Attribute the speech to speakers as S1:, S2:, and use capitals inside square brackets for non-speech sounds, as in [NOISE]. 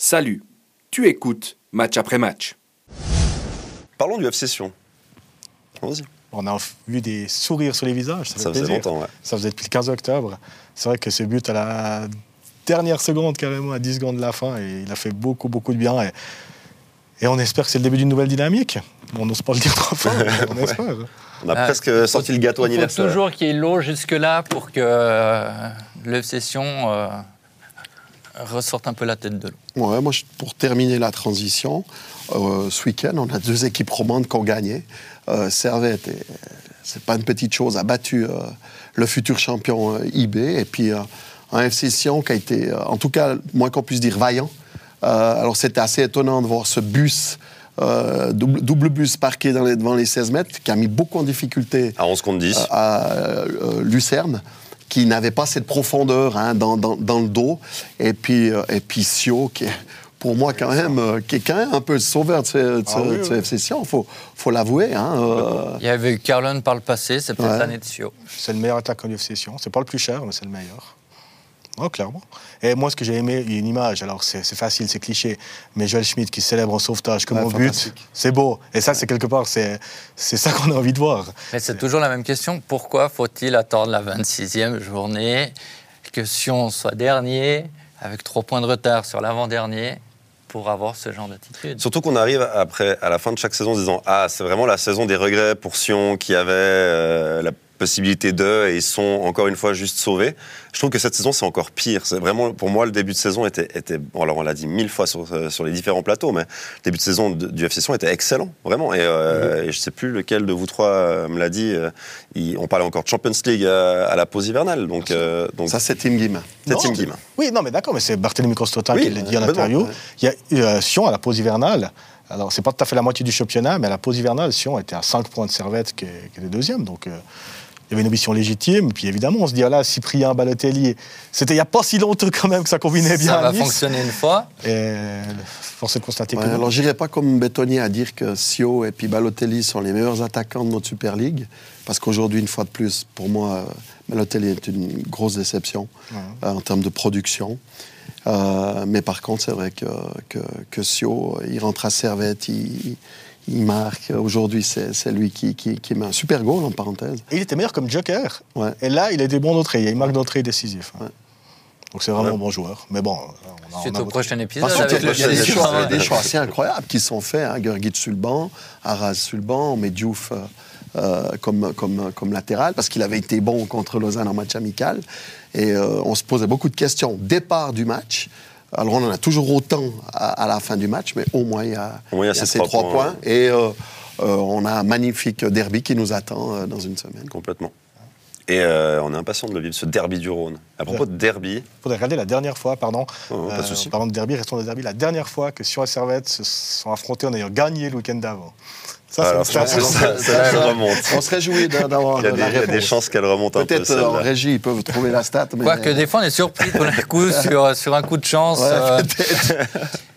S1: Salut, tu écoutes match après match.
S2: Parlons du FC Sion. Allons-y.
S3: On a vu des sourires sur les visages. Ça, fait
S2: Ça faisait
S3: plaisir.
S2: longtemps, ouais.
S3: Ça faisait depuis le 15 octobre. C'est vrai que ce but à la dernière seconde, carrément à 10 secondes de la fin, et il a fait beaucoup, beaucoup de bien. Et, et on espère que c'est le début d'une nouvelle dynamique. On n'ose pas le dire trop fort, on [LAUGHS] espère.
S2: On a
S4: Ah,
S2: presque sorti le gâteau
S4: Il faut
S2: anniversaire.
S4: toujours qu'il y ait l'eau jusque-là pour que euh, le Session euh, ressorte un peu la tête de l'eau.
S5: Ouais, moi, pour terminer la transition, euh, ce week-end, on a deux équipes romandes qui ont gagné. Euh, Servette, et, c'est pas une petite chose, a battu euh, le futur champion euh, IB. Et puis euh, un FC Sion qui a été, euh, en tout cas, moins qu'on puisse dire, vaillant. Euh, alors c'était assez étonnant de voir ce bus, euh, double, double bus parqué dans les- devant les 16 mètres, qui a mis beaucoup en difficulté
S2: À 11 contre 10.
S5: euh, à euh, Lucerne, qui n'avait pas cette profondeur hein, dans, dans- dans le dos. Et puis, euh, et puis Sio, qui est pour moi quand même, euh, qui est quand même un peu le sauveur de ce, de ce-
S3: Ah oui,
S5: de ce
S3: oui.
S5: FC Sion, il faut, faut l'avouer. Hein, euh,
S4: Il y avait eu Carlon par le passé, c'est peut-être
S5: Ouais.
S4: l'année de Sio.
S3: C'est le meilleur attaquant du FC Sion. C'est pas le plus cher, mais c'est le meilleur. Oh, clairement. Et moi, ce que j'ai aimé, il y a une image, alors c'est c'est facile, c'est cliché, mais Joel Schmidt qui célèbre en sauvetage comme
S5: Ouais,
S3: au but, c'est beau. Et ça, c'est quelque part, c'est c'est ça qu'on a envie de voir.
S4: Mais c'est toujours la même question. Pourquoi faut-il attendre la 26e journée, que Sion soit dernier, avec trois points de retard sur l'avant-dernier, pour avoir ce genre d'attitude?
S2: Surtout qu'on arrive après, à la fin de chaque saison en se disant Ah, c'est vraiment la saison des regrets pour Sion qui avait euh, la possibilité de et ils sont encore une fois juste sauvés. Je trouve que cette saison, c'est encore pire. C'est vraiment, pour moi, le début de saison était. était bon, alors, on l'a dit mille fois sur, euh, sur les différents plateaux, mais le début de saison du FC Sion était excellent, vraiment. Et, euh, et je sais plus lequel de vous trois euh, me l'a dit. il- on parlait encore de Champions League à, à la pause hivernale. Donc, euh, donc
S5: ça, c'est Tim Guim.
S2: c'est Tim Kim.
S3: Oui, non, mais d'accord, mais c'est Barthélemy Costota
S2: Oui,
S3: qui l'a dit en interview.
S2: ouais.
S3: Il y a euh, Sion à la pause hivernale. Alors, c'est pas tout à fait la moitié du championnat, mais à la pause hivernale, Sion était à 5 points de Servette, qui est, qui le deuxième. Donc, euh, il y avait une ambition légitime. Puis évidemment, on se dit, ah là, Cyprien, Balotelli, c'était il n'y a pas si longtemps quand même que ça combinait bien
S4: Ça
S3: à
S4: va
S3: Nice.
S4: fonctionner une fois.
S3: Et force est de constater
S5: Ouais,
S3: que
S5: alors, j'irai pas comme bétonnier à dire que Sio et puis Balotelli sont les meilleurs attaquants de notre Super League, parce qu'aujourd'hui, une fois de plus, pour moi, euh, Balotelli est une grosse déception euh, en termes de production. Euh, mais par contre, c'est vrai que, que, que Sio, il rentre à Servette, il, il marque. Aujourd'hui, c'est c'est lui qui, qui, qui met un super goal, en parenthèse.
S3: Et il était meilleur comme joker.
S5: Ouais.
S3: Et là, il a des bons d'entrée. Il marque d'entrée décisif. hein.
S5: Ouais.
S3: Donc c'est vraiment
S2: Ouais.
S3: un bon joueur. Mais bon, on a,
S4: Suite
S3: on a
S4: au
S3: votre-
S4: prochain épisode
S5: contre,
S4: avec
S5: il y a,
S4: le
S5: il y a des, choix, des assez incroyables qui sont faits. Hein. Le banc, Arras sur le banc, on met Diouf euh, comme, comme, comme latéral parce qu'il avait été bon contre Lausanne en match amical. Et euh, on se posait beaucoup de questions. Départ du match. Alors on en a toujours autant à, à la fin du match, mais au moins il y a,
S2: il y a
S5: il y a
S2: ces
S5: ces
S2: trois
S5: trois
S2: points,
S5: points. Et euh, euh, on a un magnifique derby qui nous attend euh, dans une semaine.
S2: Complètement. Et euh, on est impatient de le vivre, ce derby du Rhône. À propos de derby,
S3: faudrait regarder la dernière fois, pardon.
S2: Oh, pas de souci.
S3: Parlant de derby, restons de derby. La dernière fois que Sion et Servette se sont affrontés en ayant gagné le week-end d'avant. Ça,
S2: alors, je pense que
S3: ça-
S2: ça, elle remonte.
S5: On se réjouit d'a- d'avoir
S2: Il y a des, il y a des chances qu'elle remonte un peu.
S5: Peut-être euh, en régie, ils peuvent trouver la stat. mais-
S4: Quoique des fois, on est surpris tout d'un coup sur, sur un coup de chance.
S5: Ouais,
S4: euh. [LAUGHS]